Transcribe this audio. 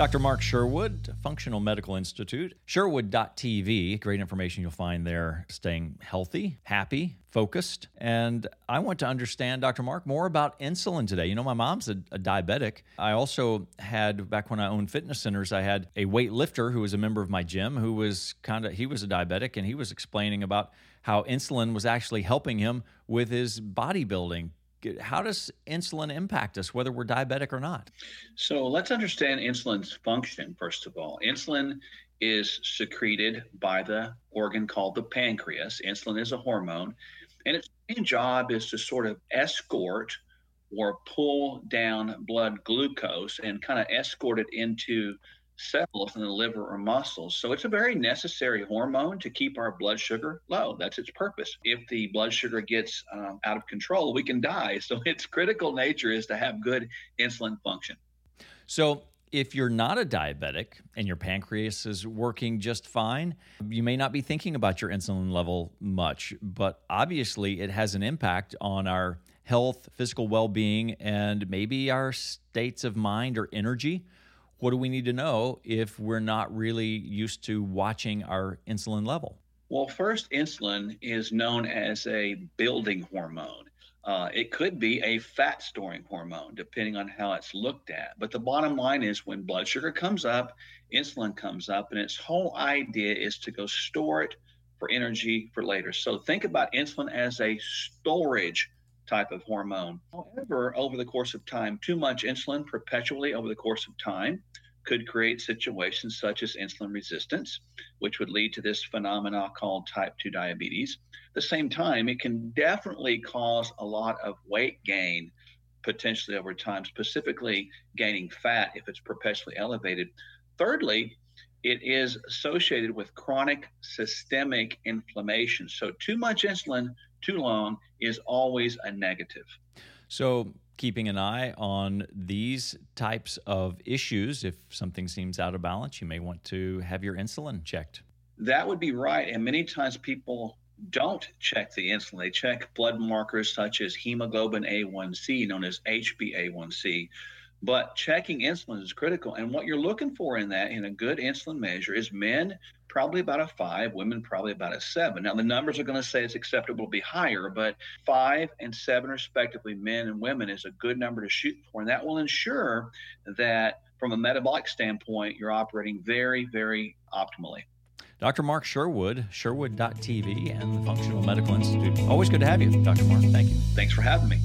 Dr. Mark Sherwood, Functional Medical Institute, Sherwood.tv. Great information you'll find there. Staying healthy, happy, focused. And I want to understand, Dr. Mark, more about insulin today. You know, my mom's a, a, diabetic. I also had, back when I owned fitness centers, I had a weightlifter who was a member of my gym who was kind of, he was a diabetic and he was explaining about how insulin was actually helping him with his bodybuilding how does insulin impact us, whether we're diabetic or not? So let's understand insulin's function, first of all. Insulin is secreted by the organ called the pancreas. Insulin is a hormone, and its main job is to sort of escort or pull down blood glucose and kind of escort it into cells in the liver or muscles. So it's a very necessary hormone to keep our blood sugar low. That's its purpose. If the blood sugar gets um, out of control, we can die. So its critical nature is to have good insulin function. So if you're not a diabetic and your pancreas is working just fine, you may not be thinking about your insulin level much, but obviously it has an impact on our health, physical well being, and maybe our states of mind or energy what do we need to know if we're not really used to watching our insulin level? Well, first, insulin is known as a building hormone. Uh, it could be a fat storing hormone, depending on how it's looked at. But the bottom line is when blood sugar comes up, insulin comes up, and its whole idea is to go store it for energy for later. So think about insulin as a storage type of hormone. However, over the course of time, too much insulin perpetually over the course of time could create situations such as insulin resistance, which would lead to this phenomena called type 2 diabetes. At the same time, it can definitely cause a lot of weight gain potentially over time, specifically gaining fat if it's perpetually elevated. Thirdly, it is associated with chronic systemic inflammation. So, too much insulin too long is always a negative. So, keeping an eye on these types of issues, if something seems out of balance, you may want to have your insulin checked. That would be right. And many times people don't check the insulin. They check blood markers such as hemoglobin A1C, known as HbA1c, but checking insulin is critical. And what you're looking for in that, in a good insulin measure, is men probably about a five, women probably about a seven. Now, the numbers are going to say it's acceptable to be higher, but five and seven, respectively, men and women, is a good number to shoot for. And that will ensure that from a metabolic standpoint, you're operating very, very optimally. Dr. Mark Sherwood, Sherwood.tv, and the Functional Medical Institute. Always good to have you, Dr. Mark. Thank you. Thanks for having me.